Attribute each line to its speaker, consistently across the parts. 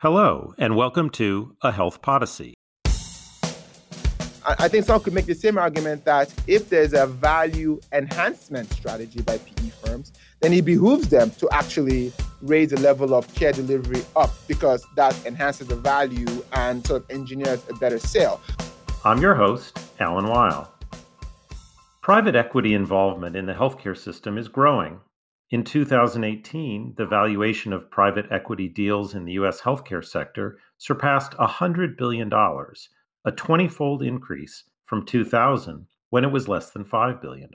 Speaker 1: Hello, and welcome to A Health Podyssey.
Speaker 2: I think some could make the same argument that if there's a value enhancement strategy by PE firms, then it behooves them to actually raise the level of care delivery up because that enhances the value and sort of engineers a better sale.
Speaker 1: I'm your host, Alan Weil. Private equity involvement in the healthcare system is growing. In 2018, the valuation of private equity deals in the U.S. healthcare sector surpassed $100 billion, a 20 fold increase from 2000 when it was less than $5 billion.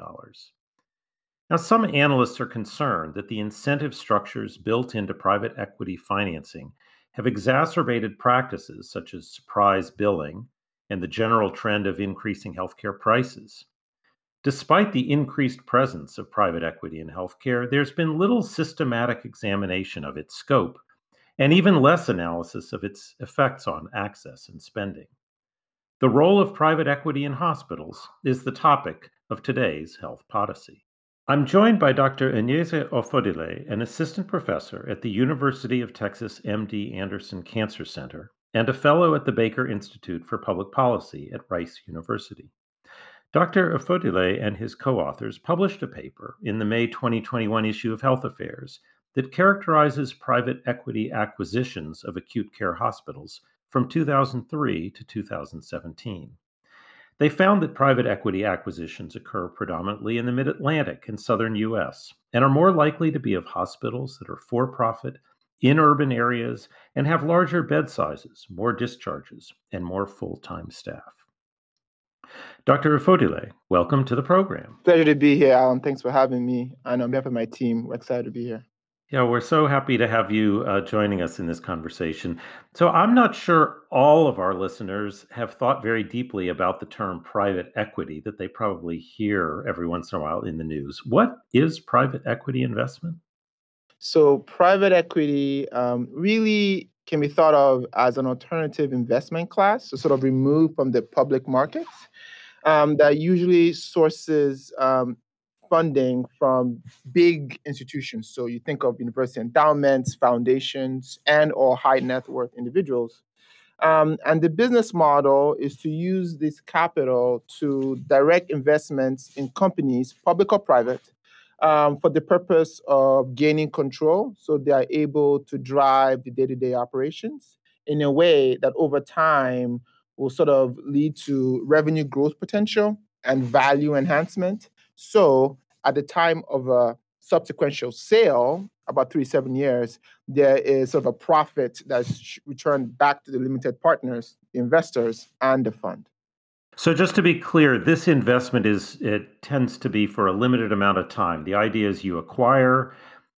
Speaker 1: Now, some analysts are concerned that the incentive structures built into private equity financing have exacerbated practices such as surprise billing and the general trend of increasing healthcare prices. Despite the increased presence of private equity in healthcare, there's been little systematic examination of its scope and even less analysis of its effects on access and spending. The role of private equity in hospitals is the topic of today's Health Podyssey. I'm joined by Dr. Anaeze Offodile, an assistant professor at the University of Texas MD Anderson Cancer Center and a fellow at the Baker Institute for Public Policy at Rice University. Dr. Offodile and his co authors published a paper in the May 2021 issue of Health Affairs that characterizes private equity acquisitions of acute care hospitals from 2003 to 2017. They found that private equity acquisitions occur predominantly in the mid Atlantic and southern U.S. and are more likely to be of hospitals that are for profit in urban areas and have larger bed sizes, more discharges, and more full time staff. Dr. Offodile, welcome to the program.
Speaker 2: Pleasure to be here, Alan. Thanks for having me. And on behalf of my team, we're excited to be here.
Speaker 1: Yeah, we're so happy to have you uh, joining us in this conversation. So, I'm not sure all of our listeners have thought very deeply about the term private equity that they probably hear every once in a while in the news. What is private equity investment?
Speaker 2: So, private equity um, really can be thought of as an alternative investment class, so sort of removed from the public markets um, that usually sources um, funding from big institutions. So you think of university endowments, foundations, and or high net worth individuals. Um, and the business model is to use this capital to direct investments in companies, public or private, um, for the purpose of gaining control so they are able to drive the day to day operations in a way that over time will sort of lead to revenue growth potential and value enhancement. So at the time of a subsequent sale, about three seven years, there is sort of a profit that's returned back to the limited partners, the investors, and the fund.
Speaker 1: So just to be clear, this investment is it tends to be for a limited amount of time. The idea is you acquire,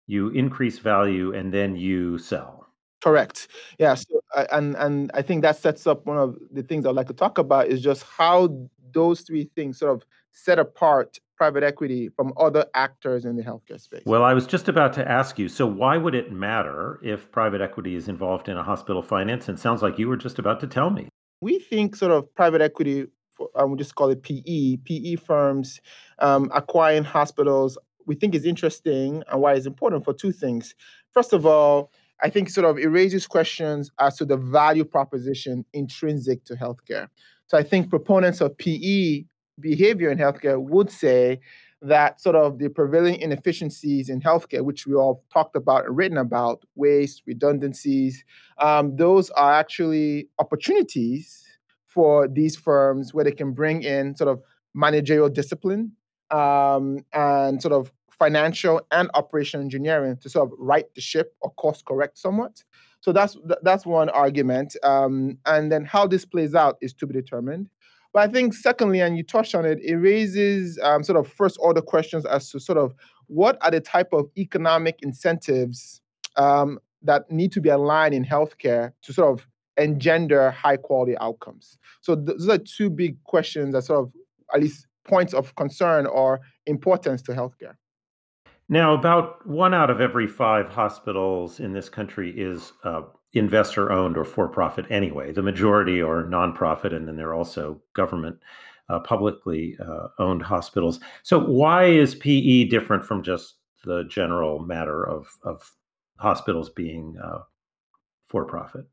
Speaker 1: you increase value, and then you sell.
Speaker 2: Correct. Yeah. So, and and I think that sets up one of the things I'd like to talk about is just how those three things sort of set apart private equity from other actors in the healthcare space.
Speaker 1: Well, I was just about to ask you. So, why would it matter if private equity is involved in a hospital finance? And sounds like you were just about to tell me.
Speaker 2: We think sort of private equity, I would just call it PE, PE firms um, acquiring hospitals. We think is interesting and why it's important for two things. First of all, I think sort of it raises questions as to the value proposition intrinsic to healthcare. So I think proponents of PE behavior in healthcare would say that sort of the prevailing inefficiencies in healthcare, which we all talked about and written about, waste, redundancies, um, those are actually opportunities for these firms where they can bring in sort of managerial discipline um, and sort of financial and operational engineering to sort of right the ship or course correct somewhat. So that's that's one argument. Um, and then how this plays out is to be determined. But I think secondly, and you touched on it, it raises um, sort of first order questions as to sort of what are the type of economic incentives um, that need to be aligned in healthcare to sort of engender high quality outcomes. So those are two big questions that sort of at least points of concern or importance to healthcare.
Speaker 1: Now, about one out of every five hospitals in this country is uh, investor owned or for profit anyway. The majority are nonprofit, and then there are also government, uh, publicly uh, owned hospitals. So, why is PE different from just the general matter of, of hospitals being for profit?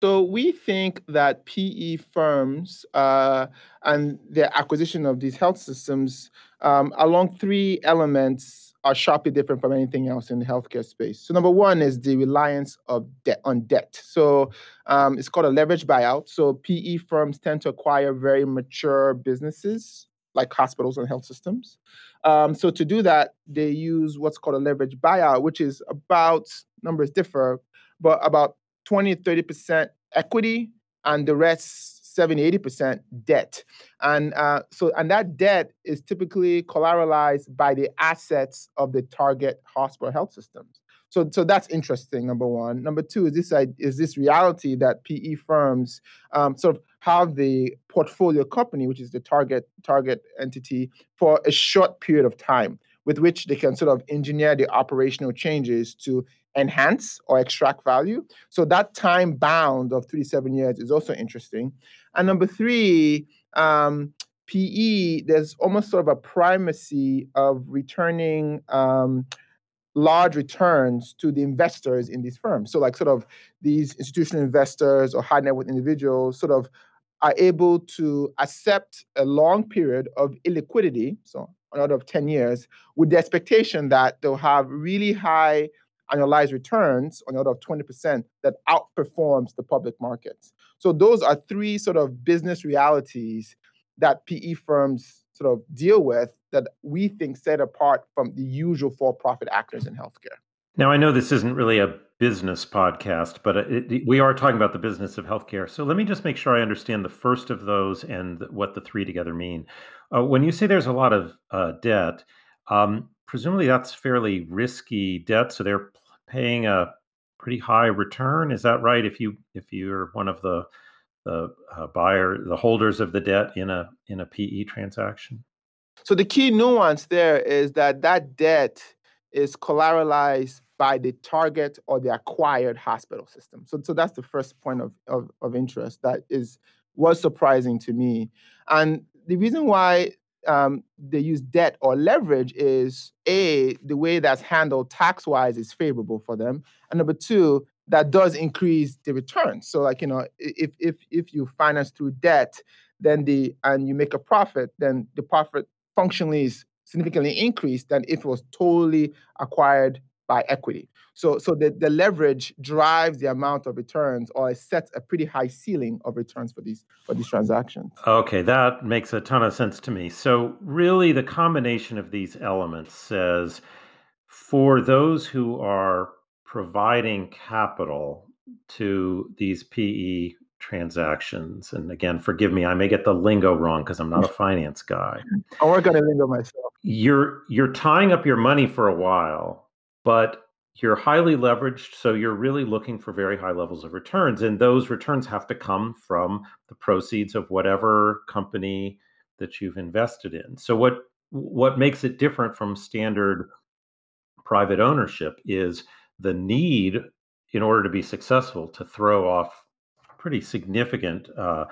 Speaker 2: So we think that PE firms uh, and their acquisition of these health systems um, along three elements are sharply different from anything else in the healthcare space. So number one is the reliance of debt on debt. So um, it's called a leverage buyout. So PE firms tend to acquire very mature businesses like hospitals and health systems. Um, so to do that, they use what's called a leverage buyout, which is about numbers differ, but about 20 30% equity and the rest 70 80% debt. And uh, so and that debt is typically collateralized by the assets of the target hospital health systems. So so that's interesting number one. Number two is this is this reality that pe firms um, sort of have the portfolio company which is the target target entity for a short period of time with which they can sort of engineer the operational changes to enhance or extract value. So that time bound of three to seven years is also interesting. And number three, um, PE, there's almost sort of a primacy of returning um, large returns to the investors in these firms. So, like, sort of these institutional investors or high net worth individuals sort of are able to accept a long period of illiquidity, so another of 10 years, with the expectation that they'll have really high annualized returns on the order of 20% that outperforms the public markets. So those are three sort of business realities that PE firms sort of deal with that we think set apart from the usual for-profit actors in healthcare.
Speaker 1: Now I know this isn't really a business podcast, but it, we are talking about the business of healthcare. So let me just make sure I understand the first of those and what the three together mean. Uh, when you say there's a lot of uh, debt, um, presumably that's fairly risky debt, so they're paying a pretty high return. Is that right? If you if you're one of the the uh, buyer, the holders of the debt in a in a PE transaction.
Speaker 2: So the key nuance there is that that debt is collateralized by the target or the acquired hospital system. So, so that's the first point of, of, of interest that is was surprising to me. And the reason why um, they use debt or leverage is a the way that's handled tax wise is favorable for them, and number two that does increase the return. So like you know if if if you finance through debt, then the and you make a profit, then the profit functionally is significantly increased than if it was totally acquired by equity. So, so the, the leverage drives the amount of returns or it sets a pretty high ceiling of returns for these for these transactions.
Speaker 1: Okay, that makes a ton of sense to me. So really the combination of these elements says for those who are providing capital to these PE transactions, and again, forgive me, I may get the lingo wrong because I'm not a finance guy.
Speaker 2: I work on a lingo myself.
Speaker 1: You're you're tying up your money for a while but you're highly leveraged, so you're really looking for very high levels of returns. And those returns have to come from the proceeds of whatever company that you've invested in. So what what makes it different from standard private ownership is the need in order to be successful to throw off pretty significant uh,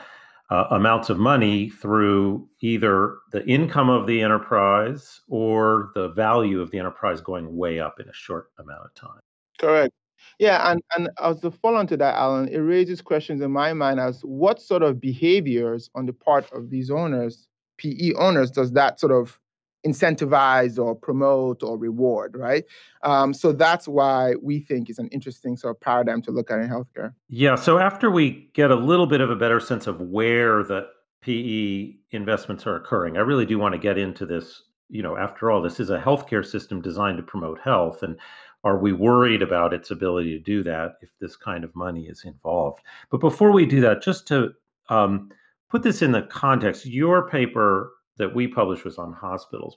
Speaker 1: uh, amounts of money through either the income of the enterprise or the value of the enterprise going way up in a short amount of time.
Speaker 2: Correct. Yeah, and, and as a follow on to that, Alan, it raises questions in my mind as what sort of behaviors on the part of these owners, PE owners, does that sort of incentivize or promote or reward, right? Um, so that's why we think it's an interesting sort of paradigm to look at in healthcare.
Speaker 1: Yeah. So after we get a little bit of a better sense of where the PE investments are occurring, I really do want to get into this. You know, after all, this is a healthcare system designed to promote health, and are we worried about its ability to do that if this kind of money is involved? But before we do that, just to um, put this in the context, your paper that we published was on hospitals.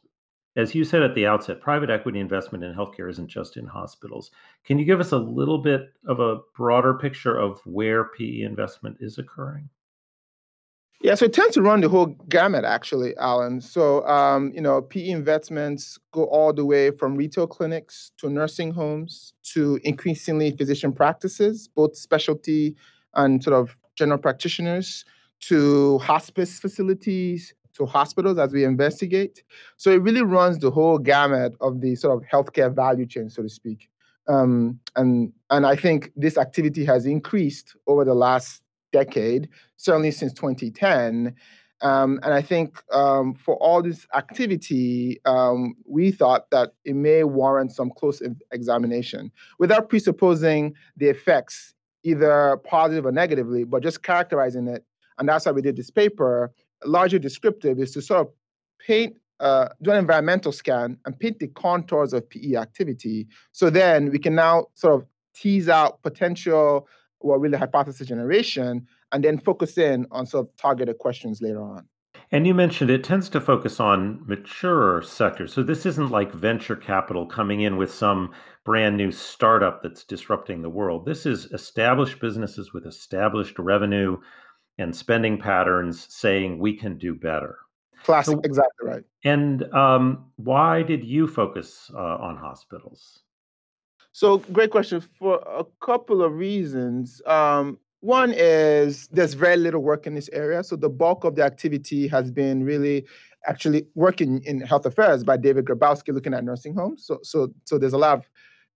Speaker 1: As you said at the outset, private equity investment in healthcare isn't just in hospitals. Can you give us a little bit of a broader picture of where PE investment is occurring?
Speaker 2: Yeah, so it tends to run the whole gamut, actually, Alan. So, um, you know, PE investments go all the way from retail clinics to nursing homes to increasingly physician practices, both specialty and sort of general practitioners, to hospice facilities, to hospitals as we investigate. So it really runs the whole gamut of the sort of healthcare value chain, so to speak. Um, and and I think this activity has increased over the last decade, certainly since 2010. Um, and I think um, for all this activity, um, we thought that it may warrant some close examination without presupposing the effects, either positive or negatively, but just characterizing it. And that's why we did this paper, largely descriptive, is to sort of paint, uh, do an environmental scan and paint the contours of PE activity. So then we can now sort of tease out potential, well, really hypothesis generation and then focus in on sort of targeted questions later on.
Speaker 1: And you mentioned it tends to focus on mature sectors. So this isn't like venture capital coming in with some brand new startup that's disrupting the world. This is established businesses with established revenue and spending patterns saying we can do better.
Speaker 2: Classic, so, exactly right.
Speaker 1: And um, why did you focus uh, on hospitals?
Speaker 2: So, great question. For a couple of reasons. Um, one is there's very little work in this area. So the bulk of the activity has been really actually working in health affairs by David Grabowski looking at nursing homes. So so so there's a lot of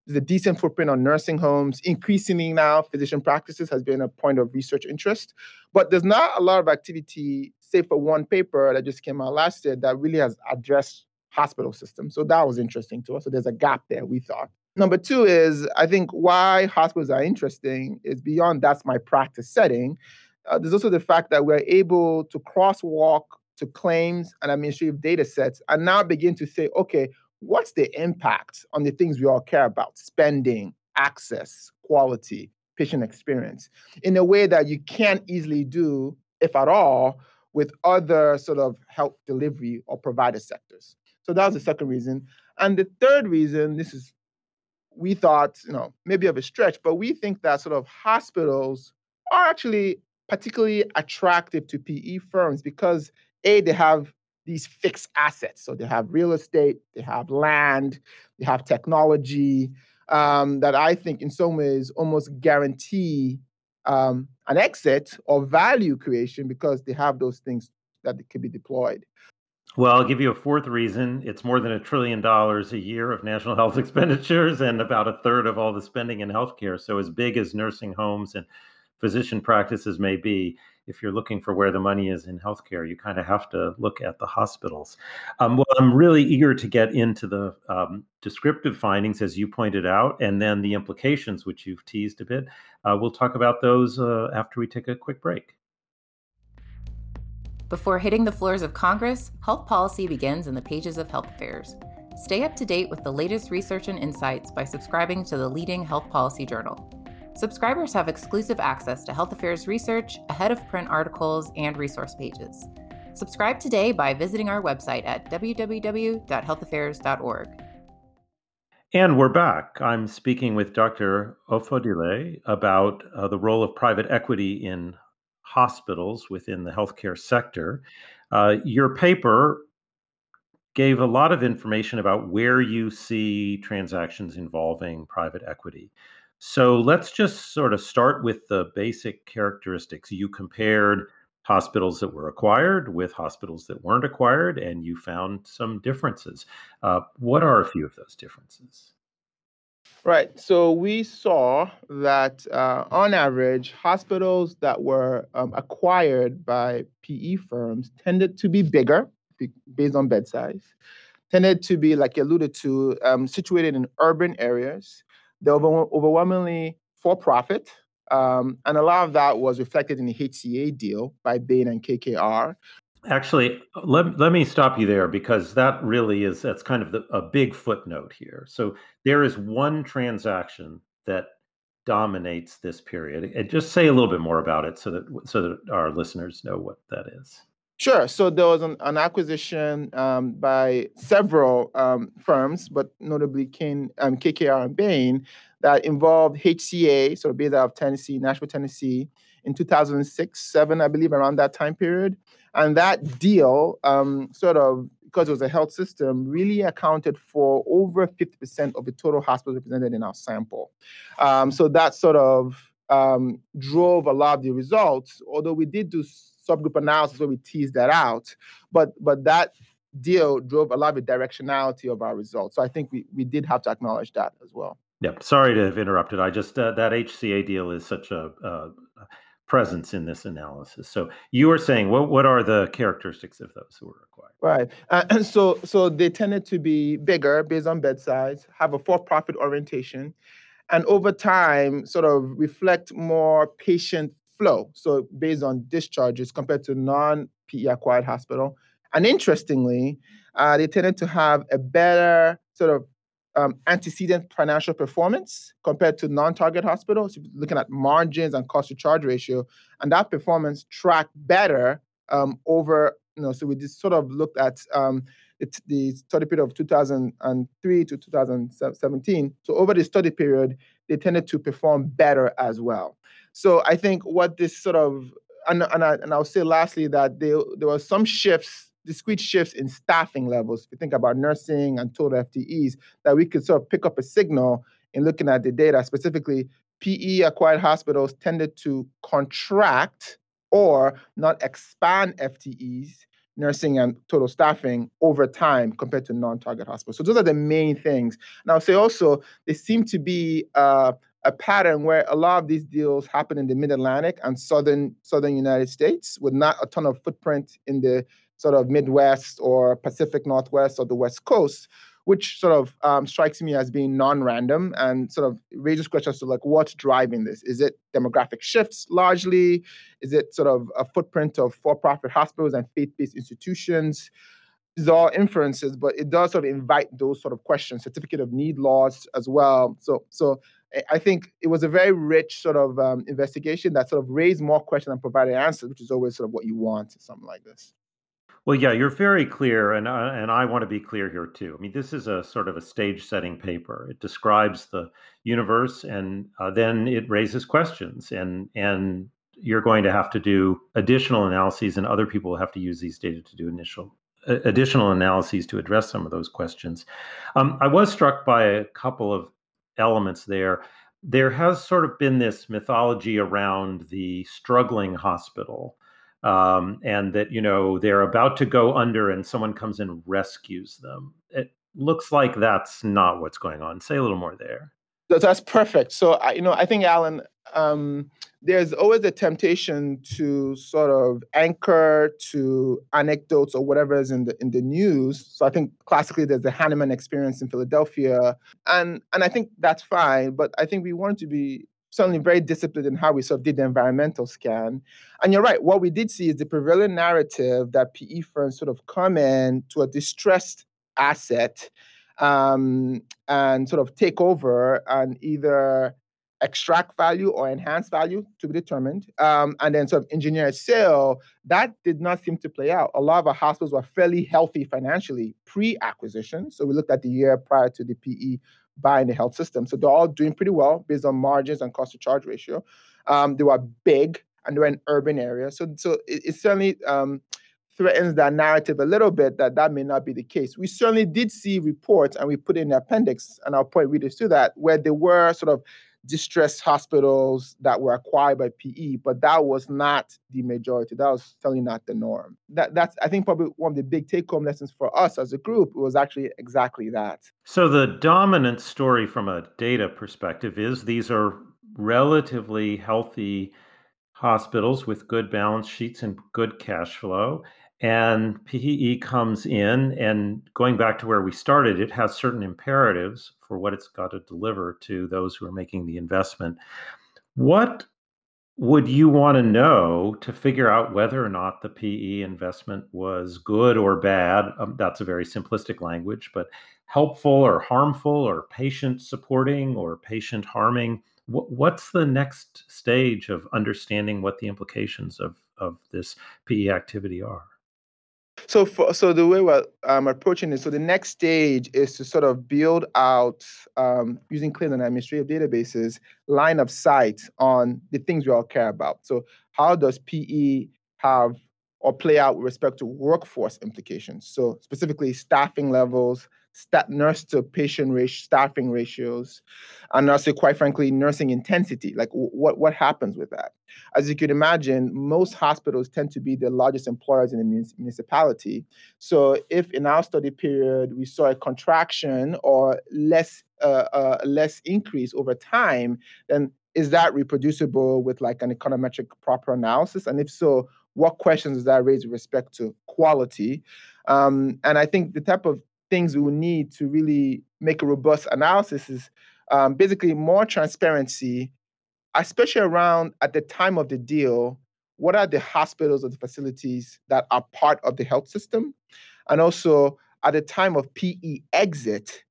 Speaker 2: the decent footprint on nursing homes. Increasingly now, physician practices has been a point of research interest. But there's not a lot of activity, save for one paper that just came out last year that really has addressed hospital systems. So that was interesting to us. So there's a gap there, we thought. Number two is I think why hospitals are interesting is beyond that's my practice setting. Uh, there's also the fact that we're able to crosswalk to claims and administrative data sets and now begin to say, okay, what's the impact on the things we all care about spending, access, quality, patient experience in a way that you can't easily do, if at all, with other sort of health delivery or provider sectors. So that was the second reason. And the third reason, this is we thought, you know, maybe of a stretch, but we think that sort of hospitals are actually particularly attractive to PE firms because A, they have these fixed assets. So they have real estate, they have land, they have technology um, that I think in some ways almost guarantee um, an exit or value creation because they have those things that can be deployed.
Speaker 1: Well, I'll give you a fourth reason. It's more than a trillion dollars a year of national health expenditures and about a third of all the spending in healthcare. So, as big as nursing homes and physician practices may be, if you're looking for where the money is in healthcare, you kind of have to look at the hospitals. Um, well, I'm really eager to get into the um, descriptive findings, as you pointed out, and then the implications, which you've teased a bit. Uh, we'll talk about those uh, after we take a quick break.
Speaker 3: Before hitting the floors of Congress, health policy begins in the pages of Health Affairs. Stay up to date with the latest research and insights by subscribing to the leading health policy journal. Subscribers have exclusive access to Health Affairs research, ahead of print articles, and resource pages. Subscribe today by visiting our website at www.healthaffairs.org.
Speaker 1: And we're back. I'm speaking with Dr. Offodile about uh, the role of private equity in hospitals within the healthcare sector. Uh, your paper gave a lot of information about where you see transactions involving private equity. So let's just sort of start with the basic characteristics. You compared hospitals that were acquired with hospitals that weren't acquired, and you found some differences. Uh, what are a few of those differences?
Speaker 2: Right. So we saw that uh, on average, hospitals that were um, acquired by PE firms tended to be bigger based on bed size, tended to be, like you alluded to, um, situated in urban areas. They were overwhelmingly for profit. Um, and a lot of that was reflected in the HCA deal by Bain and KKR,
Speaker 1: Actually, let, let me stop you there because that really is that's kind of the, a big footnote here. So there is one transaction that dominates this period. And just say a little bit more about it so that so that our listeners know what that is.
Speaker 2: Sure. So there was an, an acquisition um, by several um, firms, but notably um, KKR and Bain, that involved HCA, of based out of Tennessee, Nashville, Tennessee, in 2006, seven, I believe, around that time period. And that deal, um, sort of, because it was a health system, really accounted for over 50% of the total hospitals represented in our sample. Um, so that sort of um, drove a lot of the results, although we did do subgroup analysis where we teased that out. But, but that deal drove a lot of the directionality of our results. So I think we, we did have to acknowledge that as well.
Speaker 1: Yep. Sorry to have interrupted. I just uh, that HCA deal is such a, a, presence in this analysis. So you were saying what what are the characteristics of those who were acquired?
Speaker 2: Right. Uh, and so so they tended to be bigger based on bed size, have a for-profit orientation, and over time sort of reflect more patient flow. So based on discharges compared to non-PE acquired hospital. And interestingly, uh, they tended to have a better sort of um, antecedent financial performance compared to non-target hospitals. Looking at margins and cost to charge ratio, and that performance tracked better um, over. You know, so we just sort of looked at um, the, the study period of 2003 to 2017. So over the study period, they tended to perform better as well. So I think what this sort of and and, I, and I'll say lastly that there there were some shifts discrete shifts in staffing levels, if you think about nursing and total FTEs, that we could sort of pick up a signal in looking at the data. Specifically, PE acquired hospitals tended to contract or not expand FTEs, nursing and total staffing over time compared to non-target hospitals. So those are the main things. And I'll say also, there seem to be uh, a pattern where a lot of these deals happen in the mid-Atlantic and southern southern United States with not a ton of footprint in the sort of Midwest or Pacific Northwest or the West Coast, which sort of um, strikes me as being non-random and sort of raises questions to like what's driving this? Is it demographic shifts largely? Is it sort of a footprint of for-profit hospitals and faith-based institutions? These are all inferences, but it does sort of invite those sort of questions, certificate of need laws as well. So, so I think it was a very rich sort of um, investigation that sort of raised more questions and provided answers, which is always sort of what you want in something like this.
Speaker 1: Well, yeah, you're very clear, and uh, and I want to be clear here too. I mean, this is a sort of a stage-setting paper. It describes the universe, and uh, then it raises questions, and and you're going to have to do additional analyses, and other people will have to use these data to do initial uh, additional analyses to address some of those questions. Um, I was struck by a couple of elements there. There has sort of been this mythology around the struggling hospital um, and that you know they're about to go under and someone comes and rescues them it looks like that's not what's going on say a little more there
Speaker 2: that's perfect so you know i think alan um, there's always a temptation to sort of anchor to anecdotes or whatever is in the in the news. So I think classically there's the Hahnemann experience in Philadelphia, and and I think that's fine. But I think we want to be certainly very disciplined in how we sort of did the environmental scan. And you're right, what we did see is the prevailing narrative that PE firms sort of come in to a distressed asset um, and sort of take over and either extract value or enhance value to be determined, um, and then sort of engineer a sale. That did not seem to play out. A lot of our hospitals were fairly healthy financially pre acquisition. So we looked at the year prior to the PE buying the health system. So they're all doing pretty well based on margins and cost to charge ratio. Um, they were big and they were in urban areas. So, so it, it certainly um, threatens that narrative a little bit that that may not be the case. We certainly did see reports, and we put in the appendix, and I'll point readers to that, where they were sort of distressed hospitals that were acquired by PE, but that was not the majority. That was certainly not the norm. That that's I think probably one of the big take-home lessons for us as a group was actually exactly that.
Speaker 1: So the dominant story from a data perspective is these are relatively healthy hospitals with good balance sheets and good cash flow and PE comes in, and going back to where we started, it has certain imperatives for what it's got to deliver to those who are making the investment. What would you want to know to figure out whether or not the PE investment was good or bad? Um, that's a very simplistic language, but helpful or harmful or patient supporting or patient harming? what's the next stage of understanding what the implications of, of this PE activity are?
Speaker 2: So, for, so the way we're um, approaching it, so the next stage is to sort of build out um, using claims and administrative databases line of sight on the things we all care about. So, how does PE have or play out with respect to workforce implications? So, specifically, staffing levels, stat nurse to patient ratio, staffing ratios, and also, quite frankly, nursing intensity. Like, w- what what happens with that? As you could imagine, most hospitals tend to be the largest employers in the municipality. So, if in our study period we saw a contraction or less a, a less increase over time, then is that reproducible with like an econometric proper analysis? And if so, what questions does that raise with respect to quality? Um, and I think the type of things we will need to really make a robust analysis is um, basically more transparency, especially around at the time of the deal. What are the hospitals or the facilities that are part of the health system? And also at the time of PE exit,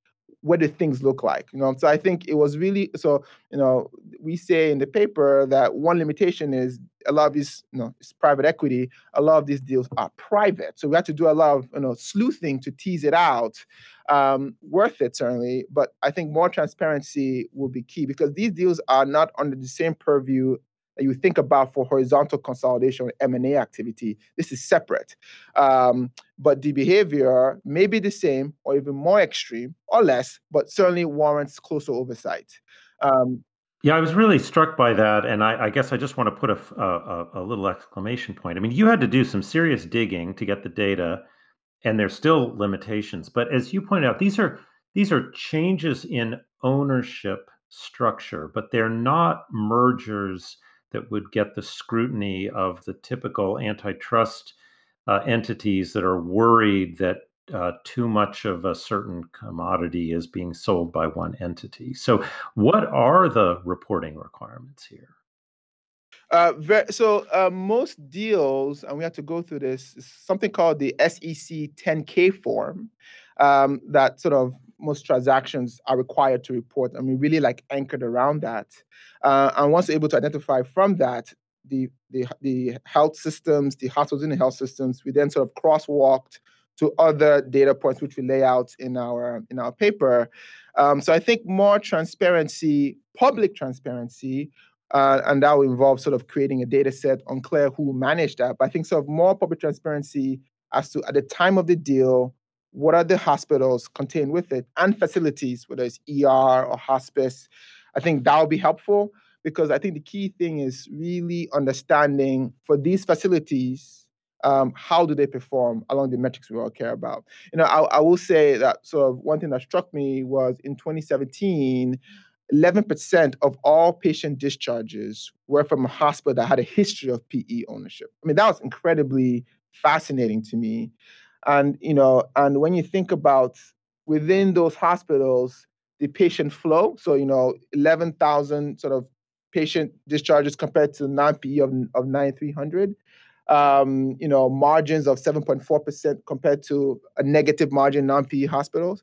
Speaker 2: what do things look like? You know, so I think it was really so. You know, we say in the paper that one limitation is a lot of these, you know, it's private equity. A lot of these deals are private, so we had to do a lot of you know sleuthing to tease it out. Um, worth it certainly, but I think more transparency will be key because these deals are not under the same purview that you think about for horizontal consolidation M&A activity. This is separate. Um, but the behavior may be the same or even more extreme or less, but certainly warrants closer oversight. Um,
Speaker 1: yeah, I was really struck by that, and I, I guess I just want to put a, a, a, little exclamation point. I mean, you had to do some serious digging to get the data, and there's still limitations. But as you pointed out, these are these are changes in ownership structure, but they're not mergers that would get the scrutiny of the typical antitrust uh, entities that are worried that uh, too much of a certain commodity is being sold by one entity. So, what are the reporting requirements here?
Speaker 2: Uh, so uh, most deals, and we have to go through this, something called the SEC 10K form um, that sort of most transactions are required to report. and we really like anchored around that. Uh, and once able to identify from that the, the, the health systems, the hospitals in the health systems, we then sort of crosswalked to other data points which we lay out in our in our paper. Um, so I think more transparency, public transparency, uh, and that will involve sort of creating a data set, unclear who managed that. But I think sort of more public transparency as to at the time of the deal, what are the hospitals contained with it and facilities, whether it's ER or hospice. I think that will be helpful because I think the key thing is really understanding for these facilities, um, how do they perform along the metrics we all care about. You know, I, I will say that sort of one thing that struck me was in 2017, 11% of all patient discharges were from a hospital that had a history of PE ownership. I mean, that was incredibly fascinating to me. And you know, and when you think about within those hospitals, the patient flow, so you know, eleven thousand sort of patient discharges compared to non-PE of of three hundred. Um, you know, margins of 7.4% compared to a negative margin non-PE hospitals.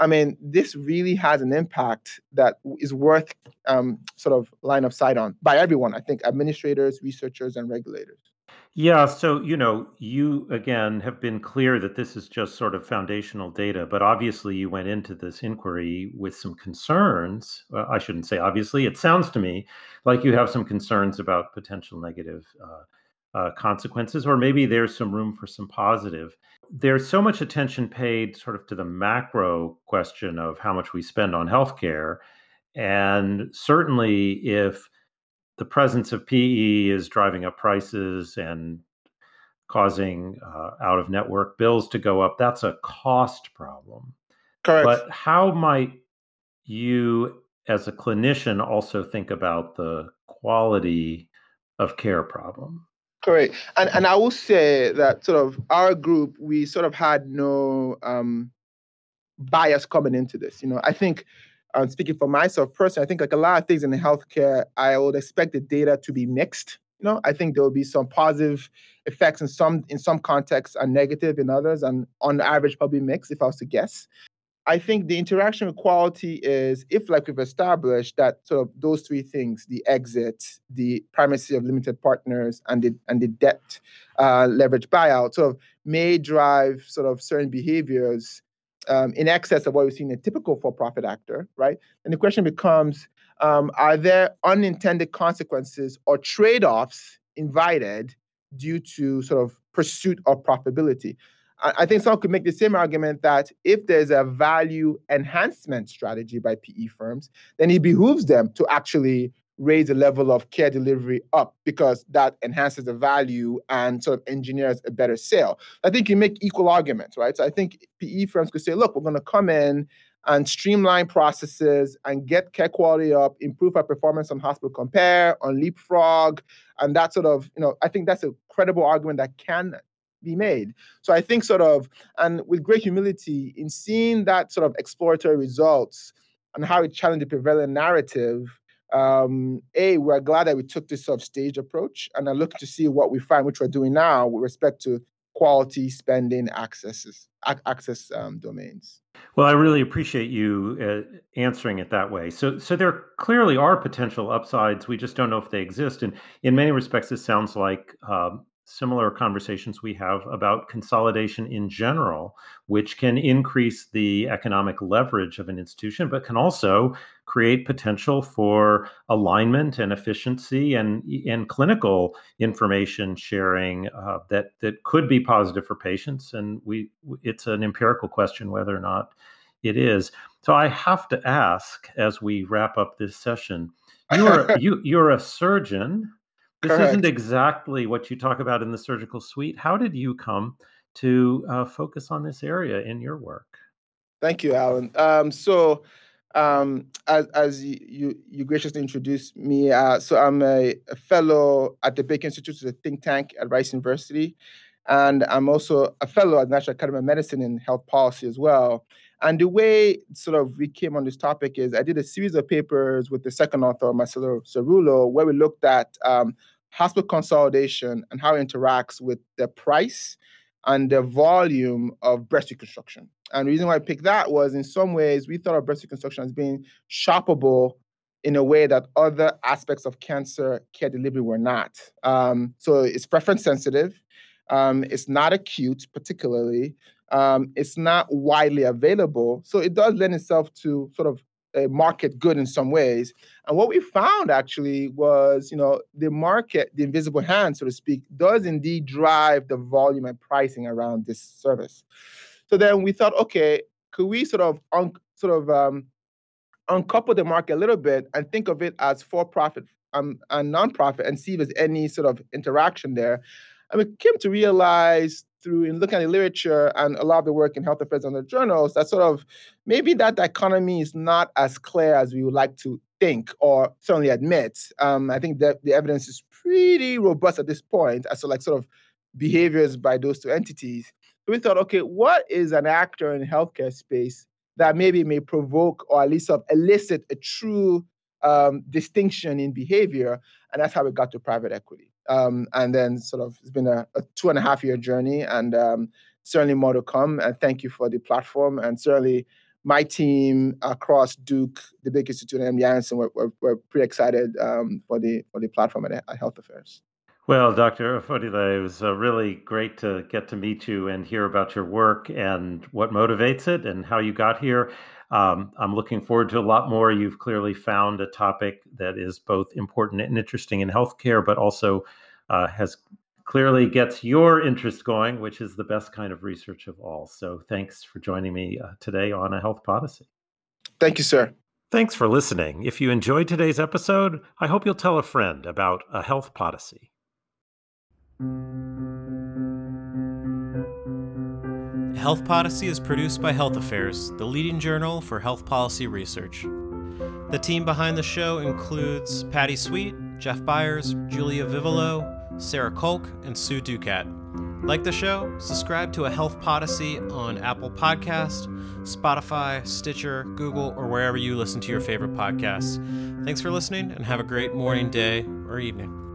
Speaker 2: I mean, this really has an impact that is worth um, sort of line of sight on by everyone. I think administrators, researchers, and regulators.
Speaker 1: Yeah, so you know, you again have been clear that this is just sort of foundational data, but obviously you went into this inquiry with some concerns. Uh, I shouldn't say obviously. It sounds to me like you have some concerns about potential negative uh, uh, consequences, or maybe there's some room for some positive. There's so much attention paid sort of to the macro question of how much we spend on healthcare, and certainly if the presence of PE is driving up prices and causing uh, out of network bills to go up. That's a cost problem.
Speaker 2: Correct.
Speaker 1: But how might you, as a clinician, also think about the quality of care problem?
Speaker 2: Correct. And and I will say that sort of our group, we sort of had no um, bias coming into this. You know, I think um, speaking for myself personally, I think like a lot of things in healthcare, I would expect the data to be mixed. You know, I think there will be some positive effects in some in some contexts and negative in others, and on average, probably mixed. If I was to guess, I think the interaction with quality is if, like we've established, that sort of those three things: the exit, the primacy of limited partners, and the and the debt uh, leverage buyout, sort of may drive sort of certain behaviors um, in excess of what we see in a typical for-profit actor, right? And the question becomes, um, are there unintended consequences or trade-offs invited due to sort of pursuit of profitability? I, I think someone could make the same argument that if there's a value enhancement strategy by PE firms, then it behooves them to actually raise the level of care delivery up because that enhances the value and sort of engineers a better sale. I think you make equal arguments, right? So I think PE firms could say, look, we're going to come in and streamline processes and get care quality up, improve our performance on hospital compare, on leapfrog, and that sort of, you know, I think that's a credible argument that can be made. So I think sort of, and with great humility in seeing that sort of exploratory results and how it challenged the prevailing narrative, um, A, we're glad that we took this sort of stage approach and I look to see what we find, which we're doing now with respect to quality spending accesses, access um, domains.
Speaker 1: Well, I really appreciate you uh, answering it that way. So, so there clearly are potential upsides. We just don't know if they exist. And in many respects, it sounds like um, similar conversations we have about consolidation in general, which can increase the economic leverage of an institution, but can also create potential for alignment and efficiency and, and clinical information sharing uh, that, that could be positive for patients. And we it's an empirical question whether or not it is. So I have to ask as we wrap up this session, you're you you're a surgeon this Correct. isn't exactly what you talk about in the surgical suite. How did you come to uh, focus on this area in your work?
Speaker 2: Thank you, Alan. Um, so, um, as, as you, you, you, graciously introduced me, uh, so I'm a, a, fellow at the Baker Institute, a think tank at Rice University, and I'm also a fellow at National Academy of Medicine in health policy as well. And the way sort of we came on this topic is I did a series of papers with the second author, Marcelo Cerullo, where we looked at um, hospital consolidation and how it interacts with the price and the volume of breast reconstruction. And the reason why I picked that was in some ways we thought of breast reconstruction as being shoppable in a way that other aspects of cancer care delivery were not. Um, so it's preference sensitive. Um, it's not acute, particularly. Um, it's not widely available. So it does lend itself to sort of a market good in some ways. And what we found actually was, you know, the market, the invisible hand, so to speak, does indeed drive the volume and pricing around this service. So then we thought, okay, could we sort of un- sort of um, uncouple the market a little bit and think of it as for-profit um, and nonprofit and see if there's any sort of interaction there. And we came to realize through in looking at the literature and a lot of the work in health affairs and the journals that sort of maybe that dichotomy is not as clear as we would like to think or certainly admit. Um, I think that the evidence is pretty robust at this point as to like sort of behaviors by those two entities. We thought, okay, what is an actor in healthcare space that maybe may provoke or at least sort of elicit a true um, distinction in behavior? And that's how we got to private equity. Um, and then sort of it's been a, a, two and a half year journey and um, certainly more to come. And thank you for the platform. And certainly my team across Duke, the Baker Institute, and MD Anderson, we're, we're, we're pretty excited um, for the for the platform at, at Health Affairs.
Speaker 1: Well, Dr. Offodile, it was uh, really great to get to meet you and hear about your work and what motivates it and how you got here. Um, I'm looking forward to a lot more. You've clearly found a topic that is both important and interesting in healthcare, but also uh, has clearly gets your interest going, which is the best kind of research of all. So thanks for joining me uh, today on a Health Podyssey.
Speaker 2: Thank you, sir.
Speaker 1: Thanks for listening. If you enjoyed today's episode, I hope you'll tell a friend about a Health Podyssey.
Speaker 4: Health Podyssey is produced by Health Affairs, the leading journal for health policy research. The team behind the show includes Patty Sweet, Jeff Byers, Julia Vivolo, Sarah Kolk, and Sue Ducat. Like the show? Subscribe to a Health Podyssey on Apple Podcast, Spotify, Stitcher, Google, or wherever you listen to your favorite podcasts. Thanks for listening and have a great morning, day, or evening.